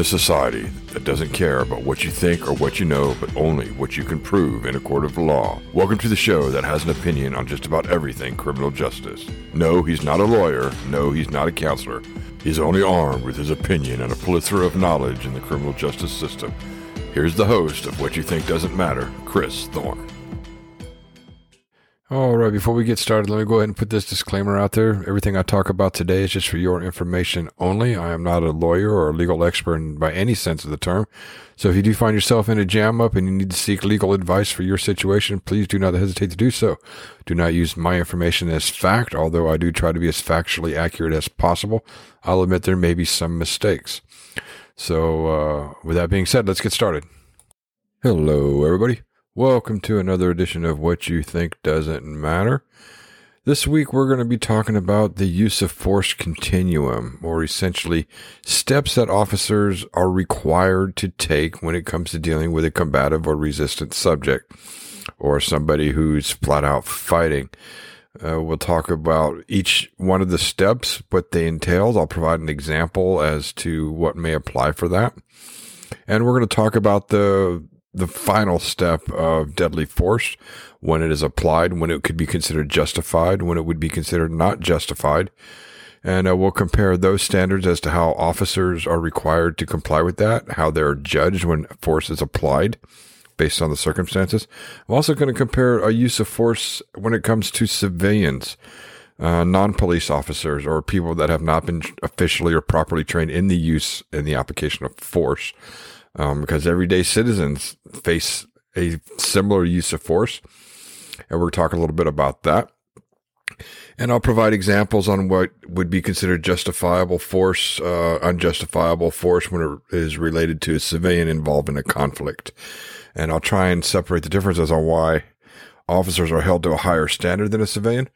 A society that doesn't care about what you think or what you know, but only what you can prove in a court of law, welcome to the show that has an opinion on just about everything criminal justice. No, he's not a lawyer. No, he's not a counselor. He's only armed with his opinion and a plethora of knowledge in the criminal justice system. Here's the host of What You Think Doesn't Matter, Chris Thorne. All right, before we get started, let me go ahead and put this disclaimer out there. Everything I talk about today is just for your information only. I am not a lawyer or a legal expert by any sense of the term. So if you do find yourself in a jam up and you need to seek legal advice for your situation, please do not hesitate to do so. Do not use my information as fact, although I do try to be as factually accurate as possible. I'll admit there may be some mistakes. So, uh, with that being said, let's get started. Hello, everybody. Welcome to another edition of What You Think Doesn't Matter. This week we're going to be talking about the use of force continuum, or essentially steps that officers are required to take when it comes to dealing with a combative or resistant subject, or somebody who's flat out fighting. Uh, we'll talk about each one of the steps, what they entail. I'll provide an example as to what may apply for that. And we're going to talk about the the final step of deadly force when it is applied, when it could be considered justified, when it would be considered not justified. And uh, we'll compare those standards as to how officers are required to comply with that, how they're judged when force is applied based on the circumstances. I'm also going to compare a use of force when it comes to civilians, uh, non police officers, or people that have not been officially or properly trained in the use and the application of force um, because everyday citizens face a similar use of force. And we're talking a little bit about that. And I'll provide examples on what would be considered justifiable force, uh, unjustifiable force when it is related to a civilian involved in a conflict. And I'll try and separate the differences on why officers are held to a higher standard than a civilian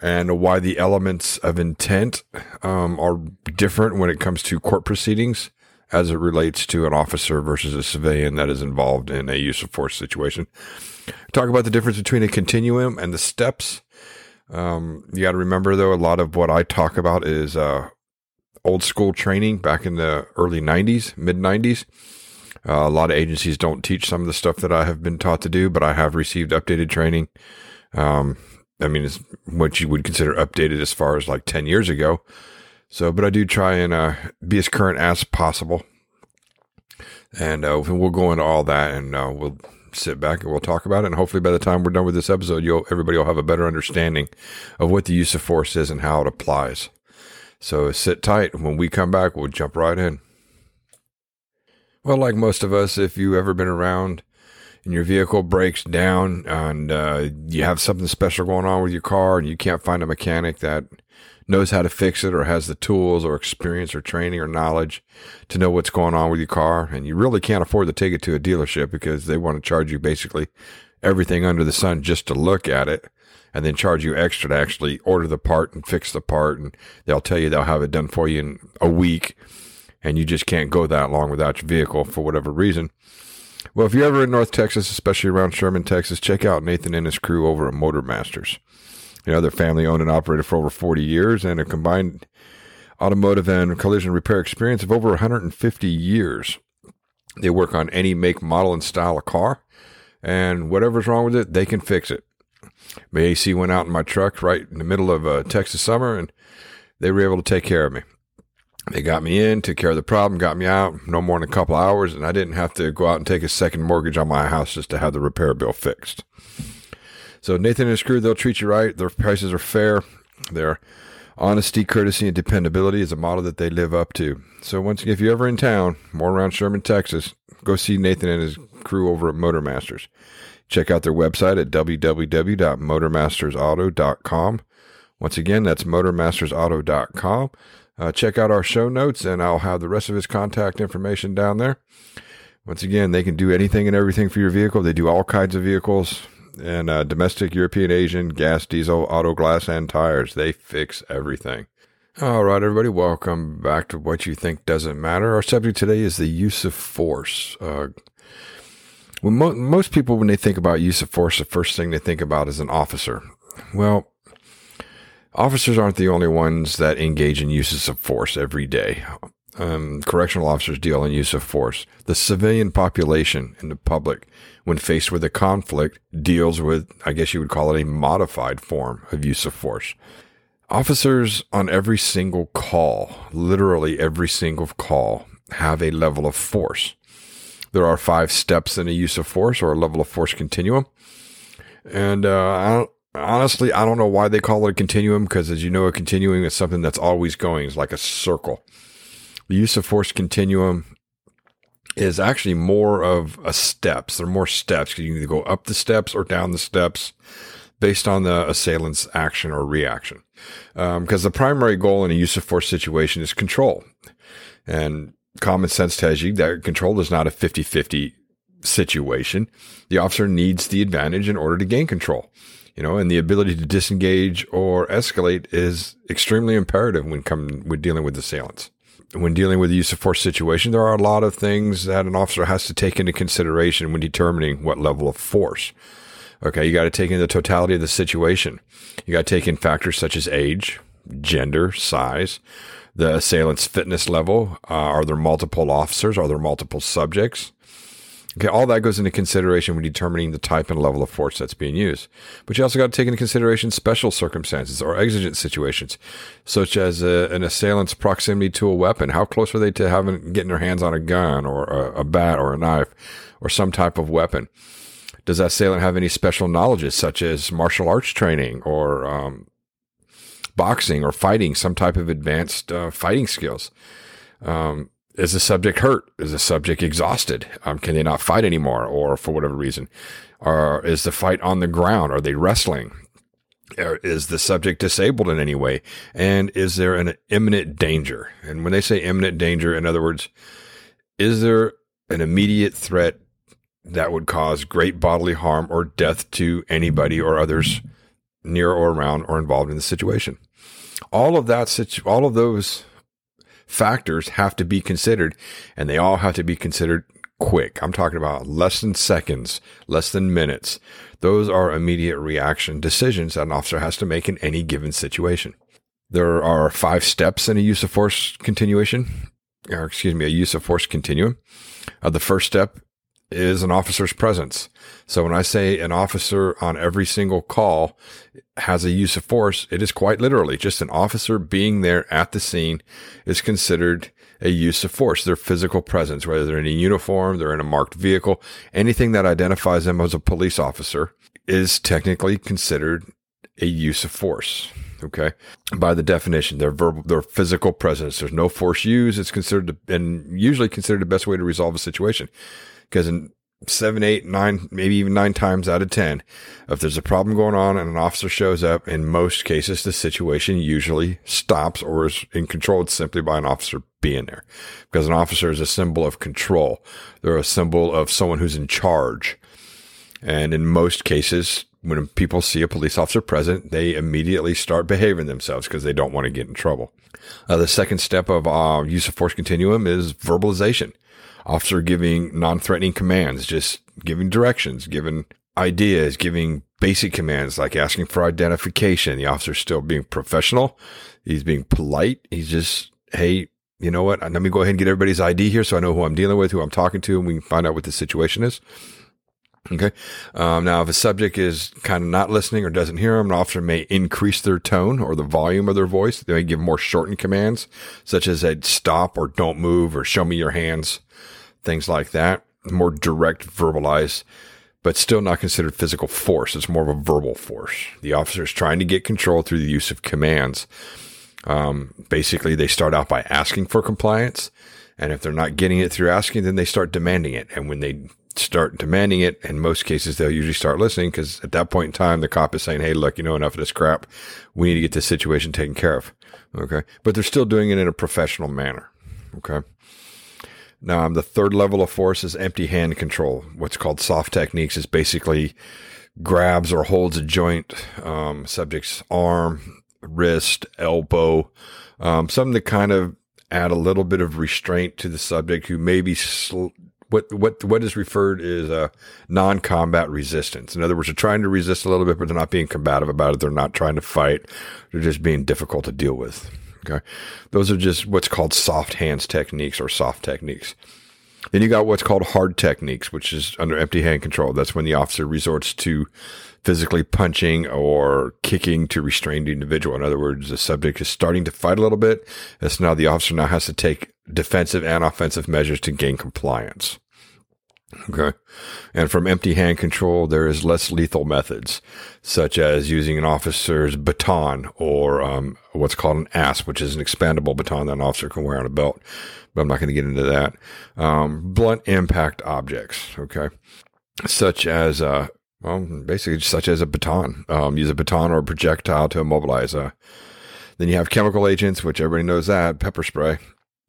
and why the elements of intent um, are different when it comes to court proceedings as it relates to an officer versus a civilian that is involved in a use of force situation. Talk about the difference between a continuum and the steps. Um, you got to remember though, a lot of what I talk about is uh, old school training back in the early 90s, mid 90s. Uh, a lot of agencies don't teach some of the stuff that I have been taught to do, but I have received updated training. Um, I mean, it's what you would consider updated as far as like 10 years ago. So, but I do try and uh, be as current as possible. And uh, we'll go into all that and uh, we'll sit back and we'll talk about it. And hopefully by the time we're done with this episode, you'll, everybody will have a better understanding of what the use of force is and how it applies. So sit tight. When we come back, we'll jump right in. Well, like most of us, if you've ever been around and your vehicle breaks down and uh, you have something special going on with your car and you can't find a mechanic that knows how to fix it or has the tools or experience or training or knowledge to know what's going on with your car. And you really can't afford to take it to a dealership because they want to charge you basically everything under the sun just to look at it and then charge you extra to actually order the part and fix the part. And they'll tell you they'll have it done for you in a week. And you just can't go that long without your vehicle for whatever reason. Well, if you're ever in North Texas, especially around Sherman, Texas, check out Nathan and his crew over at Motor Masters. You know, they're family owned and operated for over 40 years and a combined automotive and collision repair experience of over 150 years. They work on any make, model, and style of car, and whatever's wrong with it, they can fix it. My AC went out in my truck right in the middle of a Texas summer, and they were able to take care of me. They got me in, took care of the problem, got me out no more than a couple hours, and I didn't have to go out and take a second mortgage on my house just to have the repair bill fixed. So Nathan and his crew, they'll treat you right. Their prices are fair. Their honesty, courtesy, and dependability is a model that they live up to. So once again, if you're ever in town, more around Sherman, Texas, go see Nathan and his crew over at Motor Masters. Check out their website at www.motormastersauto.com. Once again, that's motormastersauto.com. Uh, check out our show notes, and I'll have the rest of his contact information down there. Once again, they can do anything and everything for your vehicle. They do all kinds of vehicles and uh, domestic, European, Asian, gas, diesel, auto glass, and tires. They fix everything. All right, everybody, welcome back to What You Think Doesn't Matter. Our subject today is the use of force. Uh, when mo- most people, when they think about use of force, the first thing they think about is an officer. Well, officers aren't the only ones that engage in uses of force every day. um, correctional officers deal in use of force. The civilian population and the public, when faced with a conflict, deals with, I guess you would call it a modified form of use of force. Officers on every single call, literally every single call, have a level of force. There are five steps in a use of force or a level of force continuum. And uh, I honestly, I don't know why they call it a continuum because, as you know, a continuum is something that's always going. It's like a circle. The use of force continuum is actually more of a steps. There are more steps because you can either go up the steps or down the steps based on the assailant's action or reaction. Because um, the primary goal in a use of force situation is control. And common sense tells you that control is not a 50 50 situation. The officer needs the advantage in order to gain control you know, and the ability to disengage or escalate is extremely imperative when coming when dealing with assailants. When dealing with the use of force situation, there are a lot of things that an officer has to take into consideration when determining what level of force. Okay, you got to take in the totality of the situation. You got to take in factors such as age, gender, size, the assailant's fitness level. Uh, are there multiple officers? Are there multiple subjects? Okay, all that goes into consideration when determining the type and level of force that's being used. But you also got to take into consideration special circumstances or exigent situations, such as a, an assailant's proximity to a weapon. How close are they to having getting their hands on a gun or a, a bat or a knife or some type of weapon? Does that assailant have any special knowledges, such as martial arts training or um, boxing or fighting, some type of advanced uh, fighting skills? Um, is the subject hurt? Is the subject exhausted? Um, can they not fight anymore, or for whatever reason? Or is the fight on the ground? Are they wrestling? Is the subject disabled in any way? And is there an imminent danger? And when they say imminent danger, in other words, is there an immediate threat that would cause great bodily harm or death to anybody or others near or around or involved in the situation? All of that, all of those factors have to be considered and they all have to be considered quick. I'm talking about less than seconds, less than minutes. Those are immediate reaction decisions that an officer has to make in any given situation. There are five steps in a use of force continuation, or excuse me, a use of force continuum. Uh, the first step is an officer's presence. So when I say an officer on every single call has a use of force, it is quite literally just an officer being there at the scene is considered a use of force. Their physical presence, whether they're in a uniform, they're in a marked vehicle, anything that identifies them as a police officer is technically considered a use of force. Okay. By the definition, their verbal, their physical presence. There's no force used. It's considered, and usually considered the best way to resolve a situation because in seven, eight, nine, maybe even nine times out of 10, if there's a problem going on and an officer shows up, in most cases, the situation usually stops or is in controlled simply by an officer being there because an officer is a symbol of control. They're a symbol of someone who's in charge. And in most cases, when people see a police officer present, they immediately start behaving themselves because they don't want to get in trouble. Uh, the second step of uh, use of force continuum is verbalization officer giving non-threatening commands, just giving directions, giving ideas, giving basic commands like asking for identification. The officer's still being professional. He's being polite. He's just, hey, you know what? Let me go ahead and get everybody's ID here so I know who I'm dealing with, who I'm talking to, and we can find out what the situation is. Okay. Um, now, if a subject is kind of not listening or doesn't hear them, an officer may increase their tone or the volume of their voice. They may give more shortened commands, such as a stop or don't move or show me your hands things like that, more direct verbalized, but still not considered physical force. It's more of a verbal force. The officer is trying to get control through the use of commands. Um, basically, they start out by asking for compliance. And if they're not getting it through asking, then they start demanding it. And when they start demanding it, in most cases, they'll usually start listening because at that point in time, the cop is saying, Hey, look, you know enough of this crap. We need to get this situation taken care of. Okay. But they're still doing it in a professional manner. Okay. Now, the third level of force is empty hand control. What's called soft techniques is basically grabs or holds a joint, um, subject's arm, wrist, elbow, um, something to kind of add a little bit of restraint to the subject who may be sl- what what what is referred is a non-combat resistance. In other words, they're trying to resist a little bit, but they're not being combative about it. They're not trying to fight. They're just being difficult to deal with. Okay. Those are just what's called soft hands techniques or soft techniques. Then you got what's called hard techniques, which is under empty hand control. That's when the officer resorts to physically punching or kicking to restrain the individual. In other words, the subject is starting to fight a little bit. That's now the officer now has to take defensive and offensive measures to gain compliance. Okay. And from empty hand control, there is less lethal methods, such as using an officer's baton or um, what's called an ASP, which is an expandable baton that an officer can wear on a belt. But I'm not going to get into that. Um, blunt impact objects. Okay. Such as, uh, well, basically such as a baton. Um, use a baton or a projectile to immobilize. Uh, then you have chemical agents, which everybody knows that pepper spray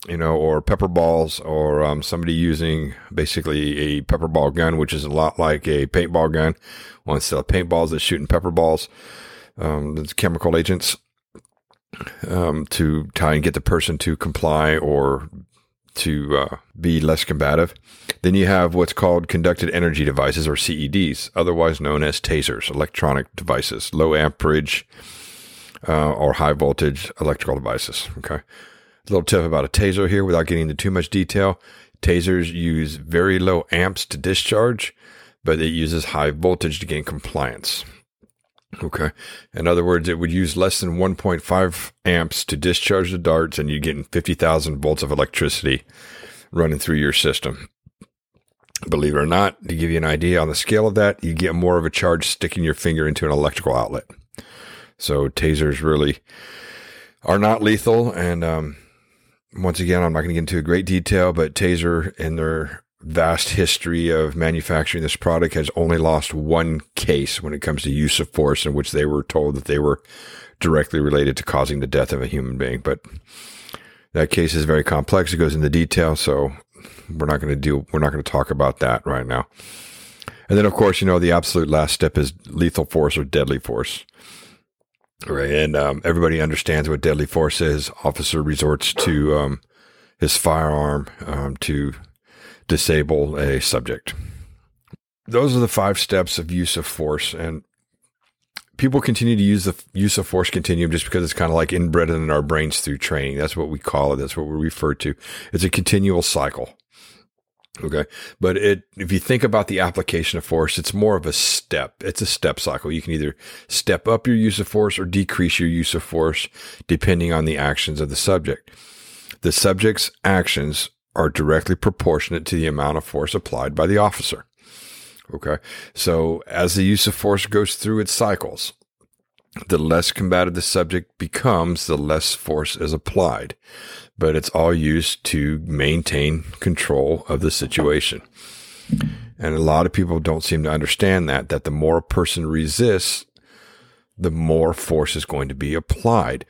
you know, or pepper balls, or um, somebody using basically a pepper ball gun, which is a lot like a paintball gun. Well, instead of paintballs, they're shooting pepper balls. Um, chemical agents um, to try and get the person to comply or to uh, be less combative. Then you have what's called conducted energy devices or CEDs, otherwise known as tasers, electronic devices, low amperage uh, or high voltage electrical devices. Okay little tip about a taser here without getting into too much detail. Tasers use very low amps to discharge, but it uses high voltage to gain compliance. Okay. In other words, it would use less than 1.5 amps to discharge the darts, and you're getting 50,000 volts of electricity running through your system. Believe it or not, to give you an idea on the scale of that, you get more of a charge sticking your finger into an electrical outlet. So tasers really are not lethal, and um, once again, I'm not going to get into great detail, but Taser, in their vast history of manufacturing this product, has only lost one case when it comes to use of force in which they were told that they were directly related to causing the death of a human being. But that case is very complex. It goes into detail, so we're not going to do. We're not going to talk about that right now. And then, of course, you know the absolute last step is lethal force or deadly force. Right. And um, everybody understands what deadly force is. Officer resorts to um, his firearm um, to disable a subject. Those are the five steps of use of force. And people continue to use the use of force continuum just because it's kind of like inbred in our brains through training. That's what we call it. That's what we refer to. It's a continual cycle. Okay. But it, if you think about the application of force, it's more of a step. It's a step cycle. You can either step up your use of force or decrease your use of force depending on the actions of the subject. The subject's actions are directly proportionate to the amount of force applied by the officer. Okay. So as the use of force goes through its cycles, the less combative the subject becomes, the less force is applied but it's all used to maintain control of the situation. And a lot of people don't seem to understand that, that the more a person resists, the more force is going to be applied.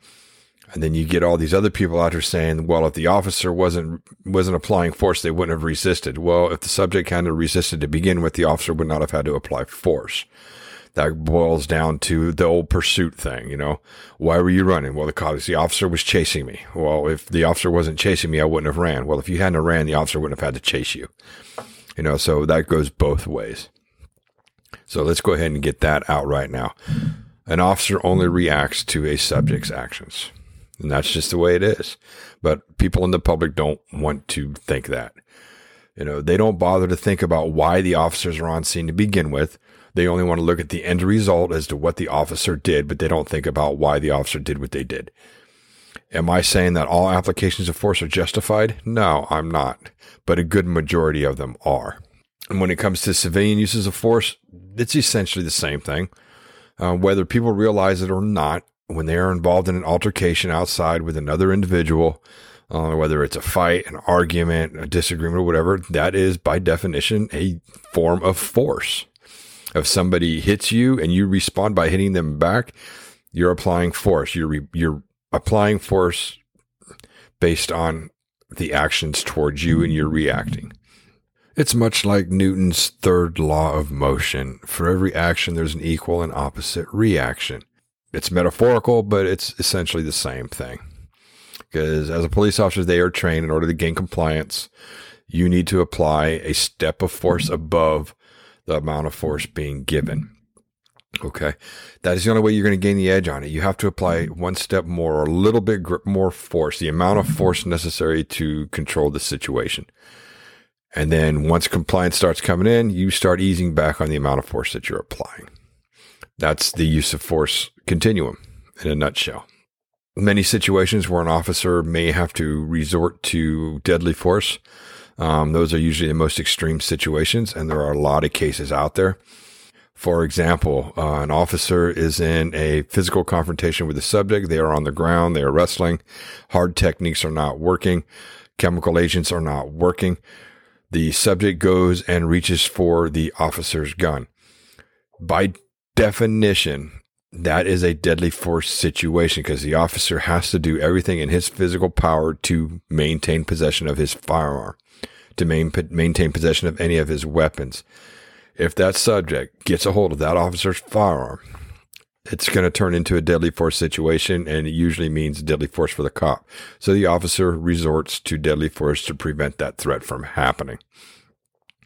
And then you get all these other people out there saying, well, if the officer wasn't, wasn't applying force, they wouldn't have resisted. Well, if the subject hadn't resisted to begin with, the officer would not have had to apply force that boils down to the old pursuit thing. You know, why were you running? Well, the, the officer was chasing me. Well, if the officer wasn't chasing me, I wouldn't have ran. Well, if you hadn't ran, the officer wouldn't have had to chase you. You know, so that goes both ways. So let's go ahead and get that out right now. An officer only reacts to a subject's actions. And that's just the way it is. But people in the public don't want to think that. You know, they don't bother to think about why the officers are on scene to begin with. They only want to look at the end result as to what the officer did, but they don't think about why the officer did what they did. Am I saying that all applications of force are justified? No, I'm not, but a good majority of them are. And when it comes to civilian uses of force, it's essentially the same thing. Uh, whether people realize it or not, when they are involved in an altercation outside with another individual, uh, whether it's a fight, an argument, a disagreement, or whatever, that is by definition a form of force. If somebody hits you and you respond by hitting them back, you're applying force. You're re- you're applying force based on the actions towards you and you're reacting. It's much like Newton's third law of motion. For every action, there's an equal and opposite reaction. It's metaphorical, but it's essentially the same thing. Because as a police officer, they are trained in order to gain compliance. You need to apply a step of force above the amount of force being given. Okay. That is the only way you're going to gain the edge on it. You have to apply one step more or a little bit more force, the amount of force necessary to control the situation. And then once compliance starts coming in, you start easing back on the amount of force that you're applying. That's the use of force continuum in a nutshell. Many situations where an officer may have to resort to deadly force. Um, those are usually the most extreme situations, and there are a lot of cases out there. For example, uh, an officer is in a physical confrontation with the subject. They are on the ground. They are wrestling. Hard techniques are not working. Chemical agents are not working. The subject goes and reaches for the officer's gun. By definition, that is a deadly force situation because the officer has to do everything in his physical power to maintain possession of his firearm, to main, maintain possession of any of his weapons if that subject gets a hold of that officer's firearm, it's going to turn into a deadly force situation, and it usually means deadly force for the cop. So the officer resorts to deadly force to prevent that threat from happening.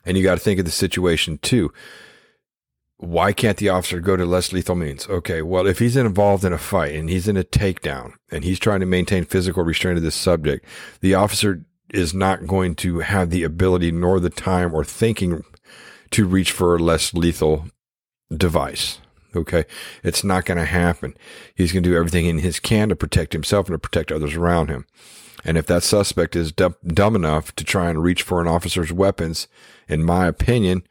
And you got to think of the situation too. Why can't the officer go to less lethal means? Okay, well, if he's involved in a fight and he's in a takedown and he's trying to maintain physical restraint of this subject, the officer is not going to have the ability nor the time or thinking to reach for a less lethal device. Okay. It's not going to happen. He's going to do everything in his can to protect himself and to protect others around him. And if that suspect is dumb, dumb enough to try and reach for an officer's weapons, in my opinion,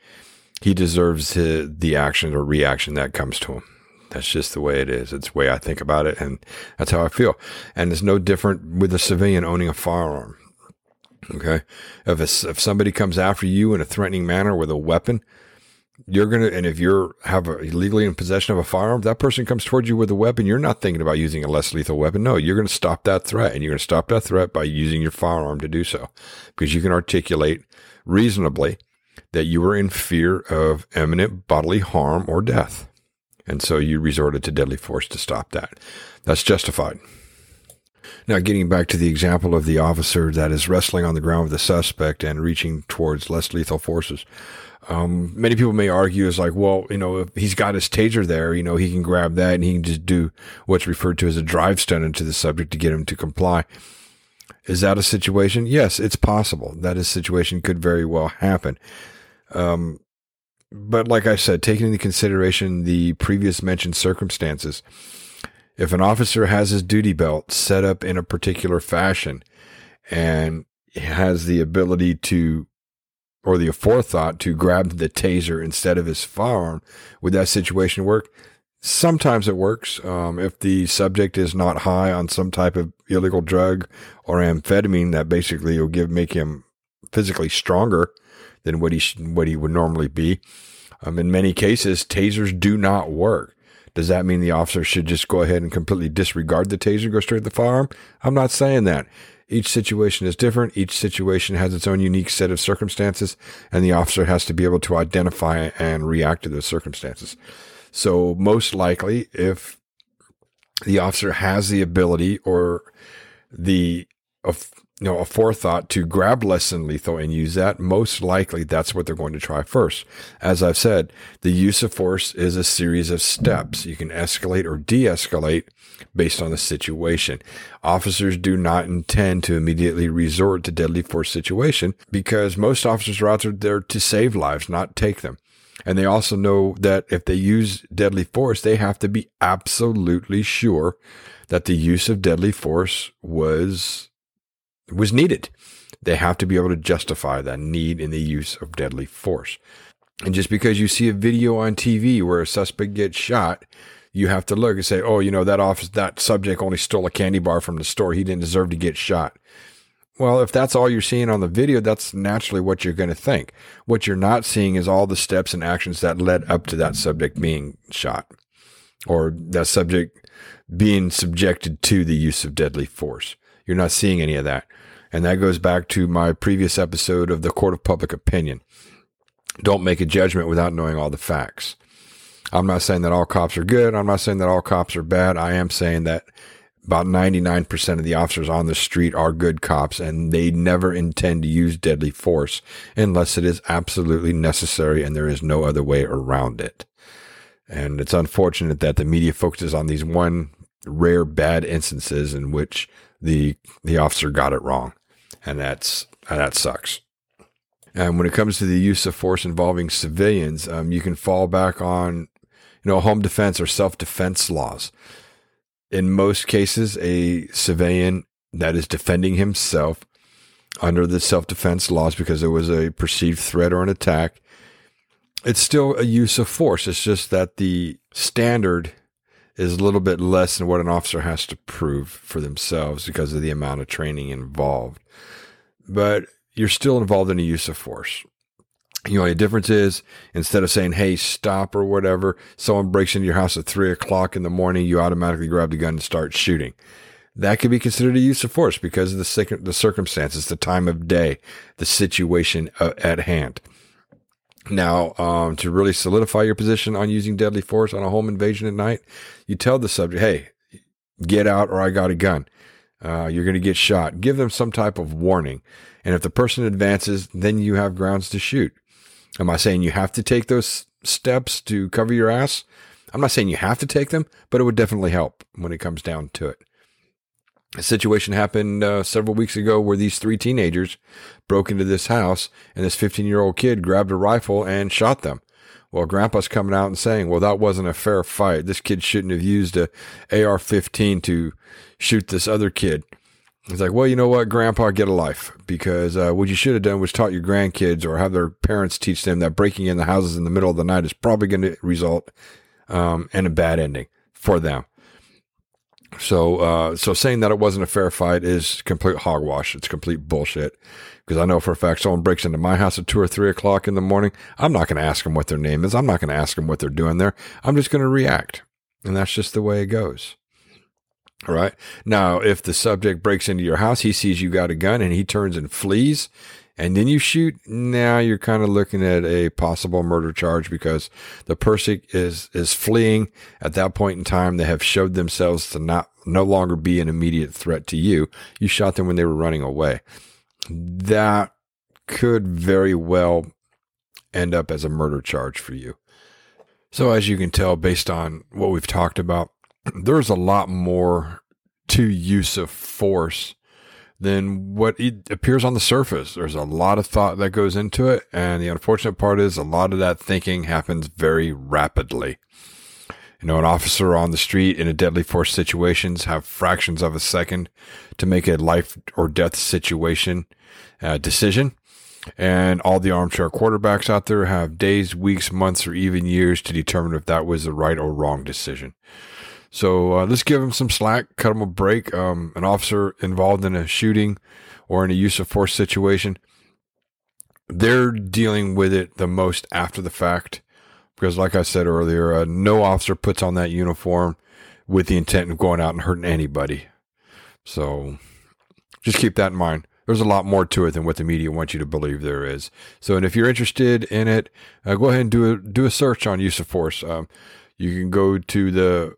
he deserves the action or reaction that comes to him. That's just the way it is. It's the way I think about it. And that's how I feel. And it's no different with a civilian owning a firearm. Okay. If a, if somebody comes after you in a threatening manner with a weapon, you're to, and if you're have a, illegally in possession of a firearm, that person comes towards you with a weapon. You're not thinking about using a less lethal weapon. No, you're to stop that threat and you're to stop that threat by using your firearm to do so because you can articulate reasonably that you were in fear of imminent bodily harm or death. And so you resorted to deadly force to stop that. That's justified. Now, getting back to the example of the officer that is wrestling on the ground with the suspect and reaching towards less lethal forces. Um, many people may argue is like, well, you know, if he's got his taser there, you know, he can grab that and he can just do what's referred to as a drive stun into the subject to get him to comply. Is that a situation? Yes, it's possible that a situation could very well happen. Um, but like I said, taking into consideration the previous mentioned circumstances, if an officer has his duty belt set up in a particular fashion and has the ability to or the forethought to grab the taser instead of his firearm, would that situation work? Sometimes it works. Um, if the subject is not high on some type of illegal drug or amphetamine that basically will give make him physically stronger than what he sh- what he would normally be. Um, in many cases, tasers do not work. Does that mean the officer should just go ahead and completely disregard the taser and go straight to the firearm? I'm not saying that. Each situation is different. Each situation has its own unique set of circumstances, and the officer has to be able to identify and react to those circumstances. So, most likely, if the officer has the ability or the you know, a forethought to grab less than lethal and use that, most likely that's what they're going to try first. As I've said, the use of force is a series of steps. You can escalate or de-escalate based on the situation. Officers do not intend to immediately resort to deadly force situation because most officers are out there to save lives, not take them. And they also know that if they use deadly force, they have to be absolutely sure that the use of deadly force was was needed. They have to be able to justify that need in the use of deadly force. And just because you see a video on TV where a suspect gets shot, you have to look and say, "Oh, you know that office that subject only stole a candy bar from the store. He didn't deserve to get shot." Well, if that's all you're seeing on the video, that's naturally what you're going to think. What you're not seeing is all the steps and actions that led up to that subject being shot or that subject being subjected to the use of deadly force. You're not seeing any of that. And that goes back to my previous episode of the court of public opinion. Don't make a judgment without knowing all the facts. I'm not saying that all cops are good. I'm not saying that all cops are bad. I am saying that about 99% of the officers on the street are good cops and they never intend to use deadly force unless it is absolutely necessary and there is no other way around it. And it's unfortunate that the media focuses on these one rare bad instances in which the the officer got it wrong, and that's that sucks. And when it comes to the use of force involving civilians, um, you can fall back on you know home defense or self defense laws. In most cases, a civilian that is defending himself under the self defense laws because there was a perceived threat or an attack, it's still a use of force. It's just that the standard is a little bit less than what an officer has to prove for themselves because of the amount of training involved. But you're still involved in a use of force. You know, the difference is instead of saying, Hey, stop or whatever, someone breaks into your house at three o'clock in the morning, you automatically grab the gun and start shooting. That could be considered a use of force because of the, the circumstances, the time of day, the situation uh, at hand. Now, um, to really solidify your position on using deadly force on a home invasion at night, you tell the subject, Hey, get out or I got a gun. Uh, you're going to get shot. Give them some type of warning. And if the person advances, then you have grounds to shoot. Am I saying you have to take those steps to cover your ass? I'm not saying you have to take them, but it would definitely help when it comes down to it. A situation happened uh, several weeks ago where these three teenagers broke into this house and this 15 year old kid grabbed a rifle and shot them. Well, grandpa's coming out and saying, well, that wasn't a fair fight. This kid shouldn't have used a AR 15 to shoot this other kid. It's like, well, you know what, grandpa, get a life because uh, what you should have done was taught your grandkids or have their parents teach them that breaking in the houses in the middle of the night is probably going to result um, in a bad ending for them. So, uh, so saying that it wasn't a fair fight is complete hogwash. It's complete bullshit. Because I know for a fact someone breaks into my house at two or three o'clock in the morning. I'm not going to ask them what their name is. I'm not going to ask them what they're doing there. I'm just going to react. And that's just the way it goes. Right. Now, if the subject breaks into your house, he sees you got a gun and he turns and flees and then you shoot, now you're kind of looking at a possible murder charge because the person is, is fleeing at that point in time. They have showed themselves to not, no longer be an immediate threat to you. You shot them when they were running away. That could very well end up as a murder charge for you. So as you can tell, based on what we've talked about, there's a lot more to use of force than what it appears on the surface. There's a lot of thought that goes into it. And the unfortunate part is a lot of that thinking happens very rapidly. You know, an officer on the street in a deadly force situations have fractions of a second to make a life or death situation uh, decision. And all the armchair quarterbacks out there have days, weeks, months, or even years to determine if that was the right or wrong decision. So uh, let's give them some slack, cut them a break. Um, an officer involved in a shooting or in a use of force situation, they're dealing with it the most after the fact. Because, like I said earlier, uh, no officer puts on that uniform with the intent of going out and hurting anybody. So just keep that in mind. There's a lot more to it than what the media wants you to believe there is. So, and if you're interested in it, uh, go ahead and do a do a search on use of force. Um, you can go to the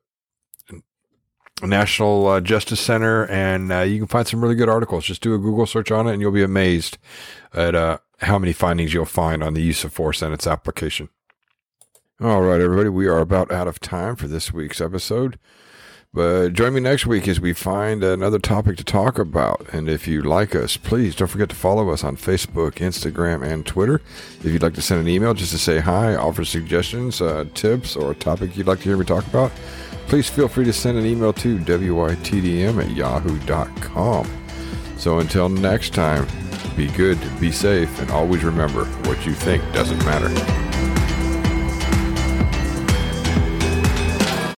National uh, Justice Center, and uh, you can find some really good articles. Just do a Google search on it, and you'll be amazed at uh, how many findings you'll find on the use of force and its application. All right, everybody, we are about out of time for this week's episode. But join me next week as we find another topic to talk about. And if you like us, please don't forget to follow us on Facebook, Instagram, and Twitter. If you'd like to send an email just to say hi, offer suggestions, uh, tips, or a topic you'd like to hear me talk about, please feel free to send an email to wytdm at yahoo.com. So until next time, be good, be safe, and always remember what you think doesn't matter.